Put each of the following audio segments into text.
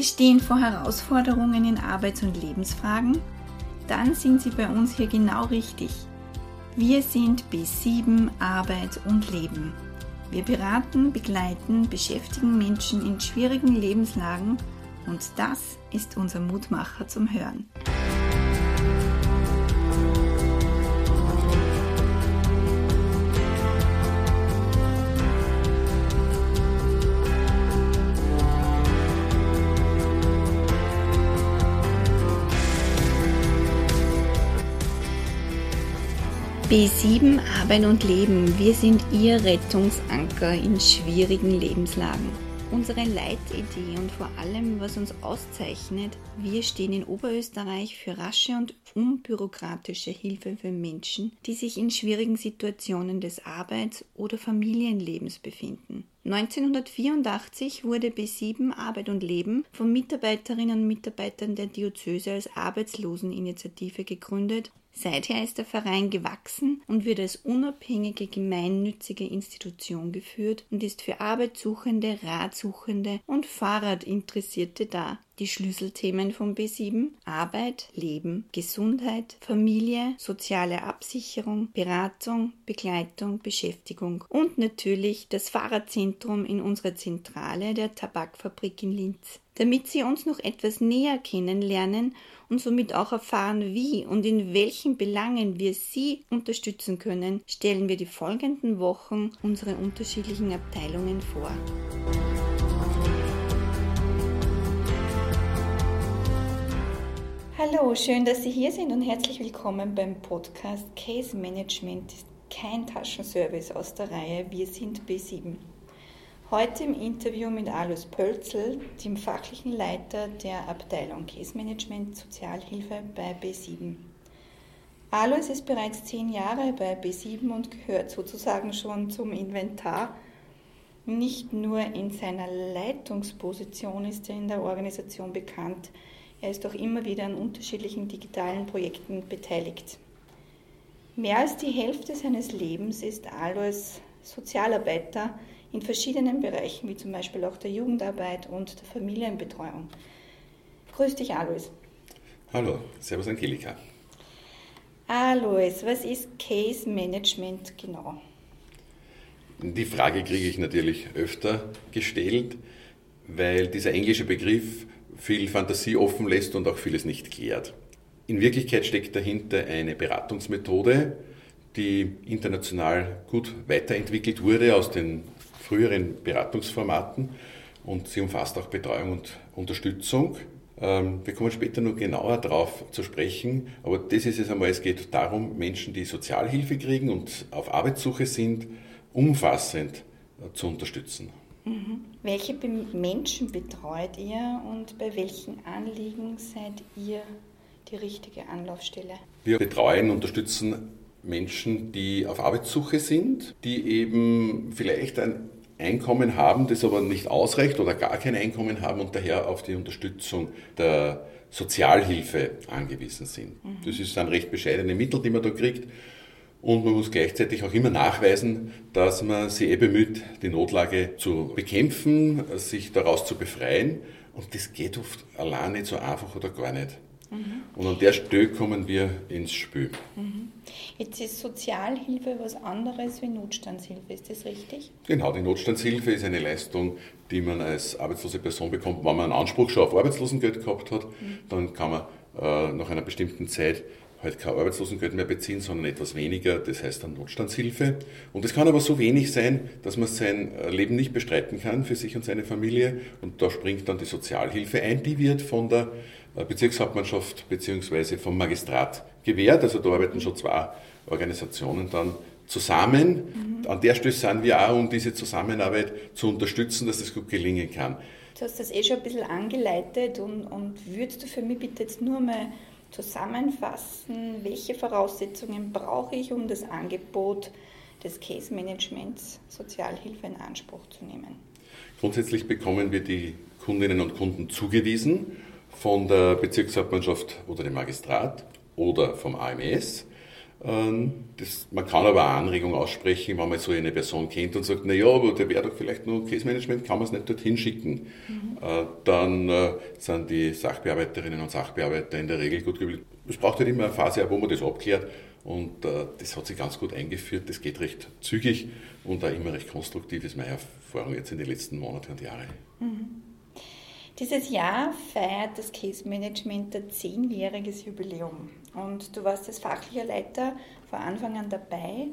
Sie stehen vor Herausforderungen in Arbeits- und Lebensfragen? Dann sind Sie bei uns hier genau richtig. Wir sind B7 Arbeit und Leben. Wir beraten, begleiten, beschäftigen Menschen in schwierigen Lebenslagen und das ist unser Mutmacher zum Hören. B7 Arbeit und Leben. Wir sind Ihr Rettungsanker in schwierigen Lebenslagen. Unsere Leitidee und vor allem, was uns auszeichnet, wir stehen in Oberösterreich für rasche und unbürokratische Hilfe für Menschen, die sich in schwierigen Situationen des Arbeits- oder Familienlebens befinden. 1984 wurde B7 Arbeit und Leben von Mitarbeiterinnen und Mitarbeitern der Diözese als Arbeitsloseninitiative gegründet Seither ist der Verein gewachsen und wird als unabhängige gemeinnützige Institution geführt und ist für Arbeitssuchende, Ratsuchende und Fahrradinteressierte da. Die Schlüsselthemen von B7 Arbeit, Leben, Gesundheit, Familie, soziale Absicherung, Beratung, Begleitung, Beschäftigung und natürlich das Fahrradzentrum in unserer Zentrale der Tabakfabrik in Linz. Damit Sie uns noch etwas näher kennenlernen und somit auch erfahren, wie und in welchen Belangen wir Sie unterstützen können, stellen wir die folgenden Wochen unsere unterschiedlichen Abteilungen vor. Hallo, schön, dass Sie hier sind und herzlich willkommen beim Podcast Case Management ist kein Taschenservice aus der Reihe Wir sind B7. Heute im Interview mit Alois Pölzel, dem fachlichen Leiter der Abteilung Case Management Sozialhilfe bei B7. Alois ist bereits zehn Jahre bei B7 und gehört sozusagen schon zum Inventar. Nicht nur in seiner Leitungsposition ist er in der Organisation bekannt, er ist auch immer wieder an unterschiedlichen digitalen Projekten beteiligt. Mehr als die Hälfte seines Lebens ist Alois Sozialarbeiter in verschiedenen Bereichen, wie zum Beispiel auch der Jugendarbeit und der Familienbetreuung. Grüß dich, Alois. Hallo, Servus Angelika. Alois, was ist Case Management genau? Die Frage kriege ich natürlich öfter gestellt, weil dieser englische Begriff viel Fantasie offen lässt und auch vieles nicht klärt. In Wirklichkeit steckt dahinter eine Beratungsmethode, die international gut weiterentwickelt wurde aus den früheren Beratungsformaten und sie umfasst auch Betreuung und Unterstützung. Ähm, wir kommen später noch genauer darauf zu sprechen, aber das ist es einmal, es geht darum, Menschen, die Sozialhilfe kriegen und auf Arbeitssuche sind, umfassend äh, zu unterstützen. Mhm. Welche Menschen betreut ihr und bei welchen Anliegen seid ihr die richtige Anlaufstelle? Wir betreuen, unterstützen Menschen, die auf Arbeitssuche sind, die eben vielleicht ein Einkommen haben, das aber nicht ausreicht oder gar kein Einkommen haben und daher auf die Unterstützung der Sozialhilfe angewiesen sind. Mhm. Das ist ein recht bescheidene Mittel, die man da kriegt. Und man muss gleichzeitig auch immer nachweisen, dass man sich eh bemüht, die Notlage zu bekämpfen, sich daraus zu befreien. Und das geht oft allein nicht so einfach oder gar nicht. Mhm. Und an der Stelle kommen wir ins Spiel. Mhm. Jetzt ist Sozialhilfe was anderes wie Notstandshilfe, ist das richtig? Genau, die Notstandshilfe ist eine Leistung, die man als arbeitslose Person bekommt, wenn man einen Anspruch schon auf Arbeitslosengeld gehabt hat. Mhm. Dann kann man äh, nach einer bestimmten Zeit halt kein Arbeitslosengeld mehr beziehen, sondern etwas weniger, das heißt dann Notstandshilfe. Und es kann aber so wenig sein, dass man sein Leben nicht bestreiten kann für sich und seine Familie. Und da springt dann die Sozialhilfe ein, die wird von der äh, Bezirkshauptmannschaft bzw. vom Magistrat gewährt. Also da arbeiten schon zwei Organisationen dann zusammen. Mhm. An der Stelle sind wir auch, um diese Zusammenarbeit zu unterstützen, dass das gut gelingen kann. Du hast das eh schon ein bisschen angeleitet und, und würdest du für mich bitte jetzt nur mal zusammenfassen, welche Voraussetzungen brauche ich, um das Angebot des Case Managements Sozialhilfe in Anspruch zu nehmen? Grundsätzlich bekommen wir die Kundinnen und Kunden zugewiesen von der Bezirkshauptmannschaft oder dem Magistrat oder vom AMS. Ähm, das, man kann aber auch Anregung aussprechen, wenn man so eine Person kennt und sagt, na ja, aber der wäre doch vielleicht nur Case Management, kann man es nicht dorthin schicken. Mhm. Äh, dann äh, sind die Sachbearbeiterinnen und Sachbearbeiter in der Regel gut gebildet. Es braucht halt immer eine Phase, wo man das abklärt und äh, das hat sich ganz gut eingeführt. Das geht recht zügig und auch immer recht konstruktiv, ist meine Erfahrung jetzt in den letzten Monaten und Jahren. Mhm. Dieses Jahr feiert das Case Management ein zehnjähriges Jubiläum und du warst als fachlicher Leiter von Anfang an dabei.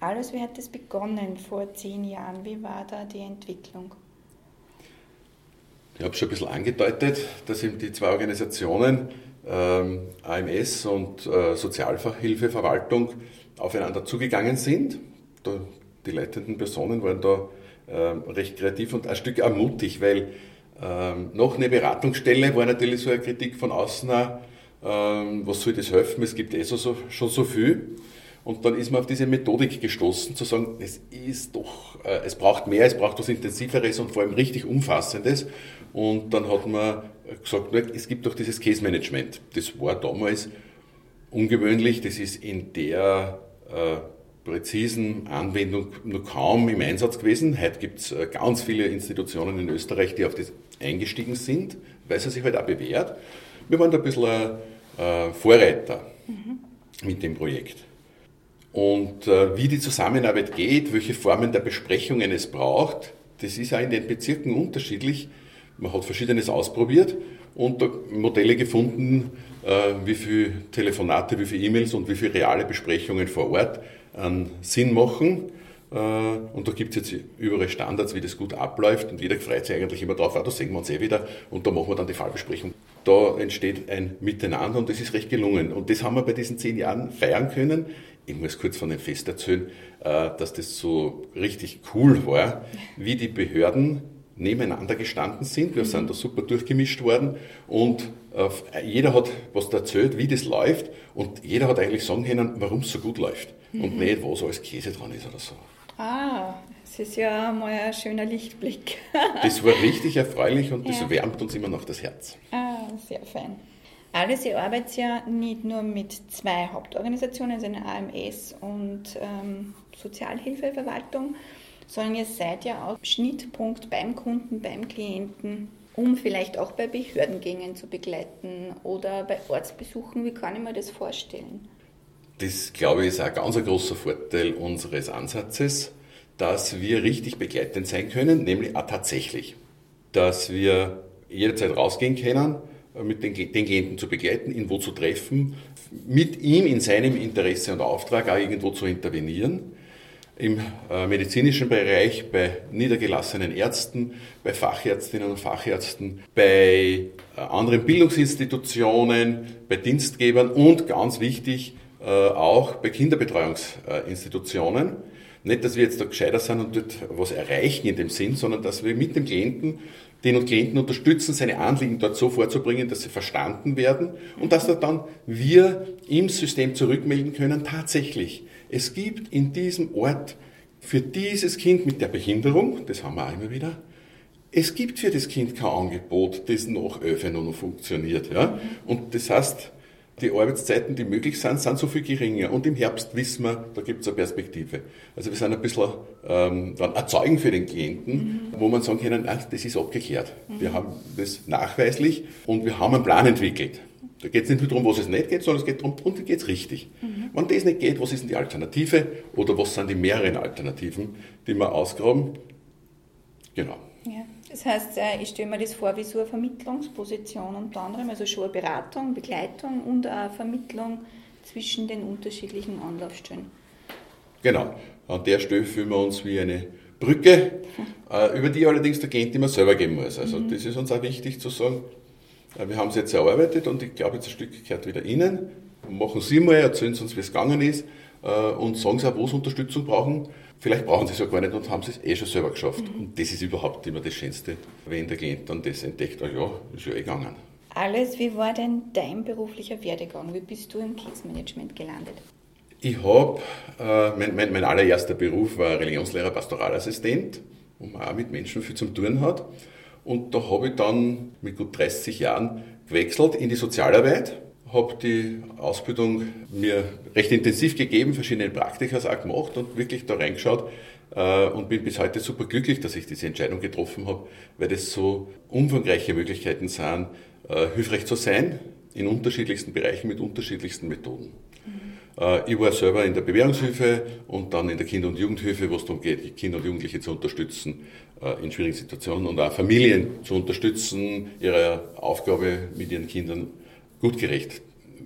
Alles, wie hat das begonnen vor zehn Jahren? Wie war da die Entwicklung? Ich habe schon ein bisschen angedeutet, dass eben die zwei Organisationen ähm, AMS und äh, Sozialhilfeverwaltung aufeinander zugegangen sind. Da, die leitenden Personen waren da äh, recht kreativ und ein Stück ermutigt, weil ähm, noch eine Beratungsstelle war natürlich so eine Kritik von außen auch, ähm, was soll das helfen, es gibt eh so, so, schon so viel. Und dann ist man auf diese Methodik gestoßen, zu sagen, es ist doch, äh, es braucht mehr, es braucht was Intensiveres und vor allem richtig Umfassendes. Und dann hat man gesagt, es gibt doch dieses Case Management. Das war damals ungewöhnlich, das ist in der äh, präzisen Anwendung nur kaum im Einsatz gewesen. Heute gibt es äh, ganz viele Institutionen in Österreich, die auf das eingestiegen sind, weil es sich halt auch bewährt. Wir waren da ein bisschen äh, Vorreiter mhm. mit dem Projekt. Und äh, wie die Zusammenarbeit geht, welche Formen der Besprechungen es braucht, das ist auch in den Bezirken unterschiedlich. Man hat Verschiedenes ausprobiert und Modelle gefunden, äh, wie viele Telefonate, wie viele E-Mails und wie viele reale Besprechungen vor Ort einen Sinn machen. Äh, und da gibt es jetzt überall Standards, wie das gut abläuft und jeder freut sich eigentlich immer drauf, ah, da sehen wir uns eh wieder und da machen wir dann die Fallbesprechung. Da entsteht ein Miteinander und das ist recht gelungen. Und das haben wir bei diesen zehn Jahren feiern können. Ich muss kurz von dem Fest erzählen, äh, dass das so richtig cool war, wie die Behörden nebeneinander gestanden sind. Wir sind da super durchgemischt worden und äh, jeder hat was erzählt, wie das läuft und jeder hat eigentlich sagen können, warum es so gut läuft und mhm. nicht, was alles Käse dran ist oder so. Ah, es ist ja mal ein schöner Lichtblick. das war richtig erfreulich und das ja. wärmt uns immer noch das Herz. Ah, sehr fein. Alles, ihr arbeitet ja nicht nur mit zwei Hauptorganisationen, also eine AMS und ähm, Sozialhilfeverwaltung, sondern ihr seid ja auch Schnittpunkt beim Kunden, beim Klienten, um vielleicht auch bei Behördengängen zu begleiten oder bei Ortsbesuchen. Wie kann ich mir das vorstellen? Das, glaube ich, ist ein ganz großer Vorteil unseres Ansatzes, dass wir richtig begleitend sein können, nämlich auch tatsächlich. Dass wir jederzeit rausgehen können, mit den, den Klienten zu begleiten, ihn wo zu treffen, mit ihm in seinem Interesse und Auftrag auch irgendwo zu intervenieren im äh, medizinischen Bereich bei niedergelassenen Ärzten, bei Fachärztinnen und Fachärzten, bei äh, anderen Bildungsinstitutionen, bei Dienstgebern und ganz wichtig auch bei Kinderbetreuungsinstitutionen. Nicht, dass wir jetzt da gescheiter sind und dort was erreichen in dem Sinn, sondern dass wir mit dem Klienten den und Klienten unterstützen, seine Anliegen dort so vorzubringen, dass sie verstanden werden und dass dann wir im System zurückmelden können, tatsächlich es gibt in diesem Ort für dieses Kind mit der Behinderung, das haben wir auch immer wieder, es gibt für das Kind kein Angebot, das nach elf noch funktioniert. Ja? Und das heißt, die Arbeitszeiten, die möglich sind, sind so viel geringer. Und im Herbst wissen wir, da gibt es eine Perspektive. Also wir sind ein bisschen ähm, dann ein Zeugen für den Klienten, mhm. wo man sagen kann, ach, das ist abgeklärt. Mhm. Wir haben das nachweislich und wir haben einen Plan entwickelt. Da geht es nicht nur darum, was es nicht geht, sondern es geht darum, und geht es richtig. Mhm. Wenn das nicht geht, was ist denn die Alternative oder was sind die mehreren Alternativen, die wir ausgraben? Genau. Ja. Das heißt, äh, ich stelle mir das vor wie so eine Vermittlungsposition unter anderem, also schon eine Beratung, Begleitung und eine Vermittlung zwischen den unterschiedlichen Anlaufstellen. Genau. An der Stelle fühlen wir uns wie eine Brücke, mhm. über die allerdings der Klient immer selber gehen muss. Also mhm. das ist uns auch wichtig zu sagen, äh, wir haben es jetzt erarbeitet und ich glaube, jetzt ein Stück gehört wieder Ihnen. Machen Sie mal, erzählen Sie uns, wie es gegangen ist äh, und sagen Sie auch, wo Sie Unterstützung brauchen. Vielleicht brauchen Sie es ja gar nicht und haben Sie es eh schon selber geschafft. Mhm. Und das ist überhaupt immer das Schönste, wenn der Klient dann das entdeckt, ah ja, ist ja eh gegangen. Alles, wie war denn dein beruflicher Werdegang? Wie bist du im Kriegsmanagement gelandet? Ich habe, äh, mein, mein, mein, allererster Beruf war Religionslehrer, Pastoralassistent, wo man auch mit Menschen viel zu tun hat. Und da habe ich dann mit gut 30 Jahren gewechselt in die Sozialarbeit, habe die Ausbildung mir recht intensiv gegeben, verschiedene Praktika auch gemacht und wirklich da reingeschaut äh, und bin bis heute super glücklich, dass ich diese Entscheidung getroffen habe, weil das so umfangreiche Möglichkeiten sind, äh, hilfreich zu sein in unterschiedlichsten Bereichen mit unterschiedlichsten Methoden. Mhm. Ich war selber in der Bewährungshilfe und dann in der Kinder- und Jugendhilfe, wo es darum geht, Kinder und Jugendliche zu unterstützen in schwierigen Situationen und auch Familien zu unterstützen, ihre Aufgabe mit ihren Kindern gut gerecht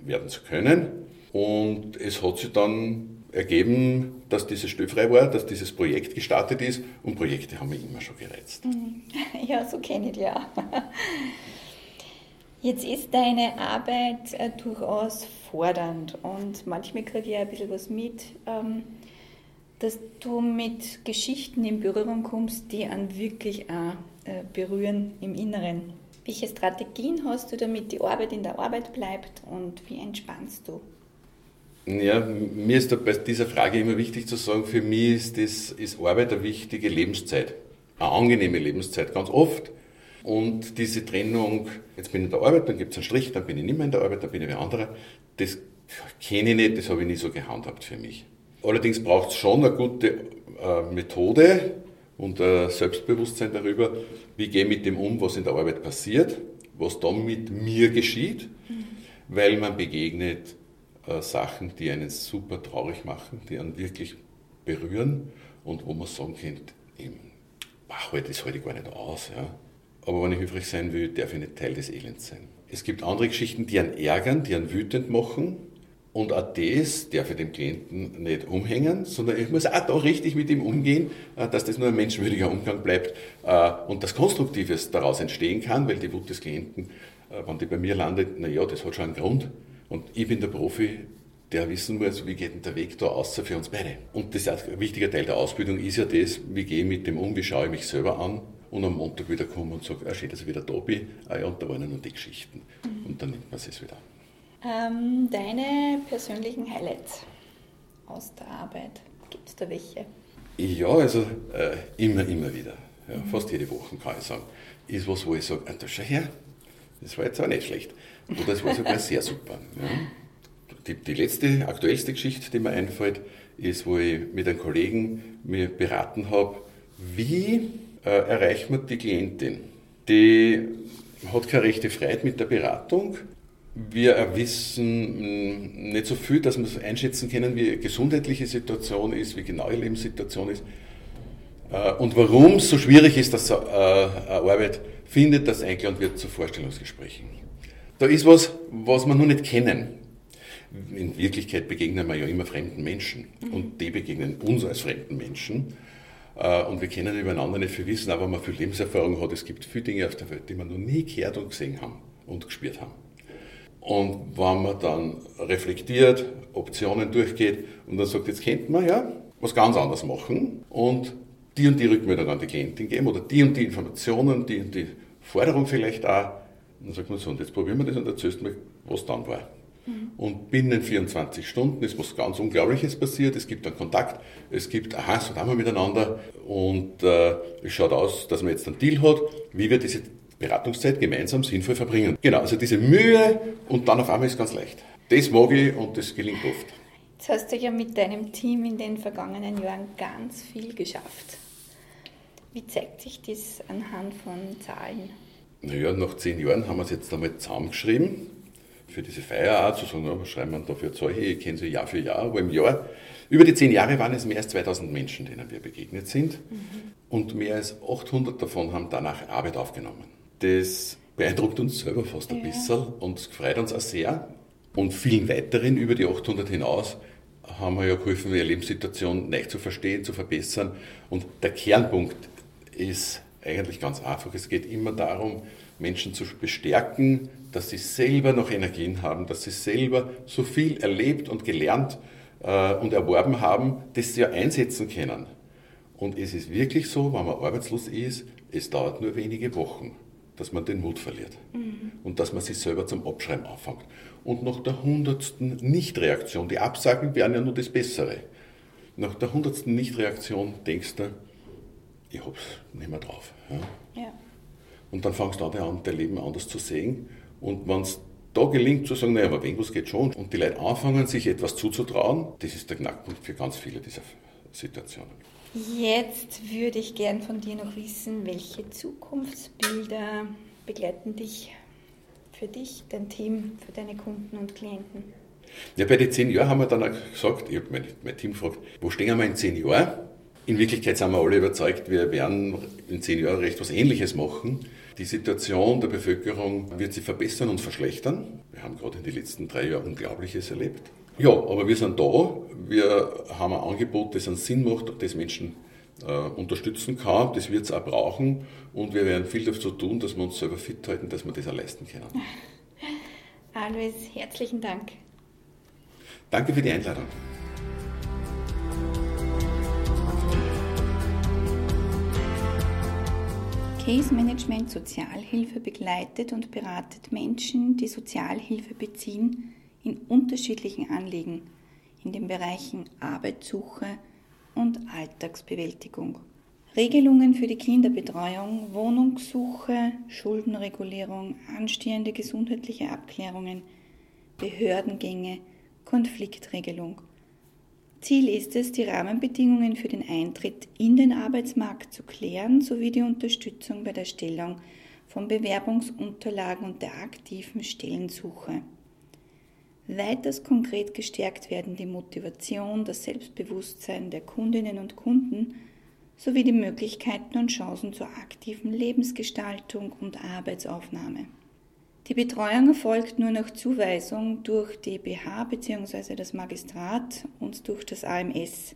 werden zu können. Und es hat sich dann ergeben, dass dieses stöfrei war, dass dieses Projekt gestartet ist und Projekte haben mich immer schon gereizt. Mhm. Ja, so kenne ich die auch. Jetzt ist deine Arbeit äh, durchaus fordernd und manchmal kriege ich ein bisschen was mit, ähm, dass du mit Geschichten in Berührung kommst, die an wirklich auch äh, berühren im Inneren. Welche Strategien hast du, damit die Arbeit in der Arbeit bleibt und wie entspannst du? Ja, mir ist bei dieser Frage immer wichtig zu sagen, für mich ist, das, ist Arbeit eine wichtige Lebenszeit, eine angenehme Lebenszeit, ganz oft. Und diese Trennung, jetzt bin ich in der Arbeit, dann gibt es einen Strich, dann bin ich nicht mehr in der Arbeit, dann bin ich wie anderer, das kenne ich nicht, das habe ich nie so gehandhabt für mich. Allerdings braucht es schon eine gute äh, Methode, und ein Selbstbewusstsein darüber, wie gehe ich mit dem um, was in der Arbeit passiert, was dann mit mir geschieht, mhm. weil man begegnet äh, Sachen, die einen super traurig machen, die einen wirklich berühren und wo man sagen könnte, ach, das halte ich gar nicht aus. Ja. Aber wenn ich hilfreich sein will, darf ich nicht Teil des Elends sein. Es gibt andere Geschichten, die einen ärgern, die einen wütend machen, und auch das darf ich dem Klienten nicht umhängen, sondern ich muss auch da richtig mit ihm umgehen, äh, dass das nur ein menschenwürdiger Umgang bleibt äh, und dass Konstruktives daraus entstehen kann, weil die Wut des Klienten, äh, wenn die bei mir landet, naja, das hat schon einen Grund. Und ich bin der Profi, der wissen muss, wie geht denn der Weg da außer für uns beide. Und das ist ein wichtiger Teil der Ausbildung ist ja das, wie gehe ich mit dem um, wie schaue ich mich selber an und am Montag wieder komme und sage, ah, schön, dass ich wieder da bin, ah ja, und da waren nur die Geschichten. Und dann nimmt man es wieder an. Ähm, deine persönlichen Highlights aus der Arbeit, gibt es da welche? Ja, also äh, immer, immer wieder. Ja, mhm. Fast jede Woche kann ich sagen. Ist was, wo ich sage, ah, das schau her, das war jetzt auch nicht schlecht. Oder das war sogar sehr super. Ja. Die, die, letzte, aktuellste Geschichte, die mir einfällt, ist, wo ich mit einem Kollegen mir beraten habe, wie äh, erreicht man die Klientin? Die hat keine rechte Freiheit mit der Beratung, wir wissen hm, nicht so viel, dass wir es einschätzen können, wie gesundheitliche Situation ist, wie genau die Lebenssituation ist äh, und warum es so schwierig ist, dass eine Arbeit findet, dass eingeladen wird zu Vorstellungsgesprächen. Da ist was, was wir noch nicht kennen. In Wirklichkeit begegnen wir ja immer fremden Menschen mhm. und die begegnen uns als fremden Menschen. Äh, und wir kennen übereinander nicht viel wissen, aber man viel Lebenserfahrung hat. Es gibt viele Dinge auf der Welt, die wir noch nie gehört und gesehen haben und gespürt haben. Und wenn man dann reflektiert, Optionen durchgeht und dann sagt, jetzt könnte man ja was ganz anderes machen und die und die Rückmeldung an die Klientin geben oder die und die Informationen, die und die Forderung vielleicht auch. Und dann sagt man so, und jetzt probieren wir das und erzählst mir, was dann war. Mhm. Und binnen 24 Stunden ist was ganz Unglaubliches passiert. Es gibt einen Kontakt, es gibt, aha, so haben wir miteinander. Und äh, es schaut aus, dass man jetzt einen Deal hat, wie wir diese Beratungszeit gemeinsam sinnvoll verbringen. Genau, also diese Mühe und dann auf einmal ist ganz leicht. Das mag ich und das gelingt oft. Jetzt hast du ja mit deinem Team in den vergangenen Jahren ganz viel geschafft. Wie zeigt sich das anhand von Zahlen? Naja, nach zehn Jahren haben wir es jetzt einmal zusammengeschrieben. Für diese Feier auch zu sagen, was schreiben wir dafür Zeuge, ich kenne sie Jahr für Jahr, aber im Jahr. Über die zehn Jahre waren es mehr als 2000 Menschen, denen wir begegnet sind. Mhm. Und mehr als 800 davon haben danach Arbeit aufgenommen. Das beeindruckt uns selber fast ein ja. bisschen und freut uns auch sehr. Und vielen weiteren über die 800 hinaus haben wir ja geholfen, ihre Lebenssituation neu zu verstehen, zu verbessern. Und der Kernpunkt ist eigentlich ganz einfach. Es geht immer darum, Menschen zu bestärken, dass sie selber noch Energien haben, dass sie selber so viel erlebt und gelernt äh, und erworben haben, dass sie ja einsetzen können. Und es ist wirklich so, wenn man arbeitslos ist, es dauert nur wenige Wochen dass man den Mut verliert mhm. und dass man sich selber zum Abschreiben anfängt. Und nach der hundertsten Nichtreaktion, die Absagen wären ja nur das Bessere, nach der hundertsten Nichtreaktion denkst du, ich hab's nicht mehr drauf. Ja? Ja. Und dann fangst du an, dein Leben anders zu sehen. Und wenn du da gelingt zu sagen, naja, aber irgendwas geht schon und die Leute anfangen, sich etwas zuzutrauen, das ist der Knackpunkt für ganz viele dieser Situationen. Jetzt würde ich gern von dir noch wissen, welche Zukunftsbilder begleiten dich für dich, dein Team, für deine Kunden und Klienten? Ja, bei den zehn Jahren haben wir dann auch gesagt, ich habe mein, mein Team gefragt, wo stehen wir in zehn Jahren? In Wirklichkeit sind wir alle überzeugt, wir werden in zehn Jahren recht was Ähnliches machen. Die Situation der Bevölkerung wird sich verbessern und verschlechtern. Wir haben gerade in den letzten drei Jahren Unglaubliches erlebt. Ja, aber wir sind da. Wir haben ein Angebot, das einen Sinn macht, das Menschen äh, unterstützen kann. Das wird es auch brauchen. Und wir werden viel dafür tun, dass wir uns selber fit halten, dass wir das auch leisten können. Alois, herzlichen Dank. Danke für die Einladung. Case Management Sozialhilfe begleitet und beratet Menschen, die Sozialhilfe beziehen, in unterschiedlichen Anliegen in den Bereichen Arbeitssuche und Alltagsbewältigung. Regelungen für die Kinderbetreuung, Wohnungssuche, Schuldenregulierung, anstehende gesundheitliche Abklärungen, Behördengänge, Konfliktregelung. Ziel ist es, die Rahmenbedingungen für den Eintritt in den Arbeitsmarkt zu klären sowie die Unterstützung bei der Stellung von Bewerbungsunterlagen und der aktiven Stellensuche. Weiters konkret gestärkt werden die Motivation, das Selbstbewusstsein der Kundinnen und Kunden sowie die Möglichkeiten und Chancen zur aktiven Lebensgestaltung und Arbeitsaufnahme. Die Betreuung erfolgt nur nach Zuweisung durch die BH bzw. das Magistrat und durch das AMS.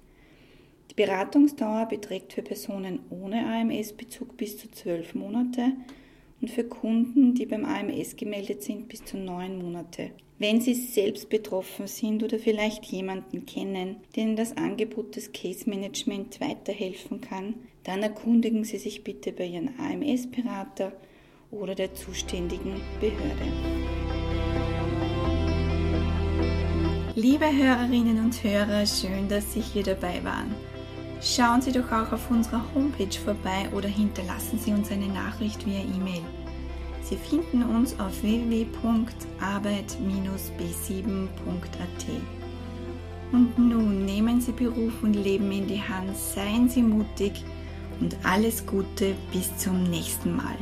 Die Beratungsdauer beträgt für Personen ohne AMS-Bezug bis zu zwölf Monate und für Kunden, die beim AMS gemeldet sind, bis zu neun Monate. Wenn Sie selbst betroffen sind oder vielleicht jemanden kennen, denen das Angebot des Case Management weiterhelfen kann, dann erkundigen Sie sich bitte bei Ihrem AMS-Berater oder der zuständigen Behörde. Liebe Hörerinnen und Hörer, schön, dass Sie hier dabei waren. Schauen Sie doch auch auf unserer Homepage vorbei oder hinterlassen Sie uns eine Nachricht via E-Mail. Sie finden uns auf www.arbeit-b7.at. Und nun nehmen Sie Beruf und Leben in die Hand, seien Sie mutig und alles Gute bis zum nächsten Mal.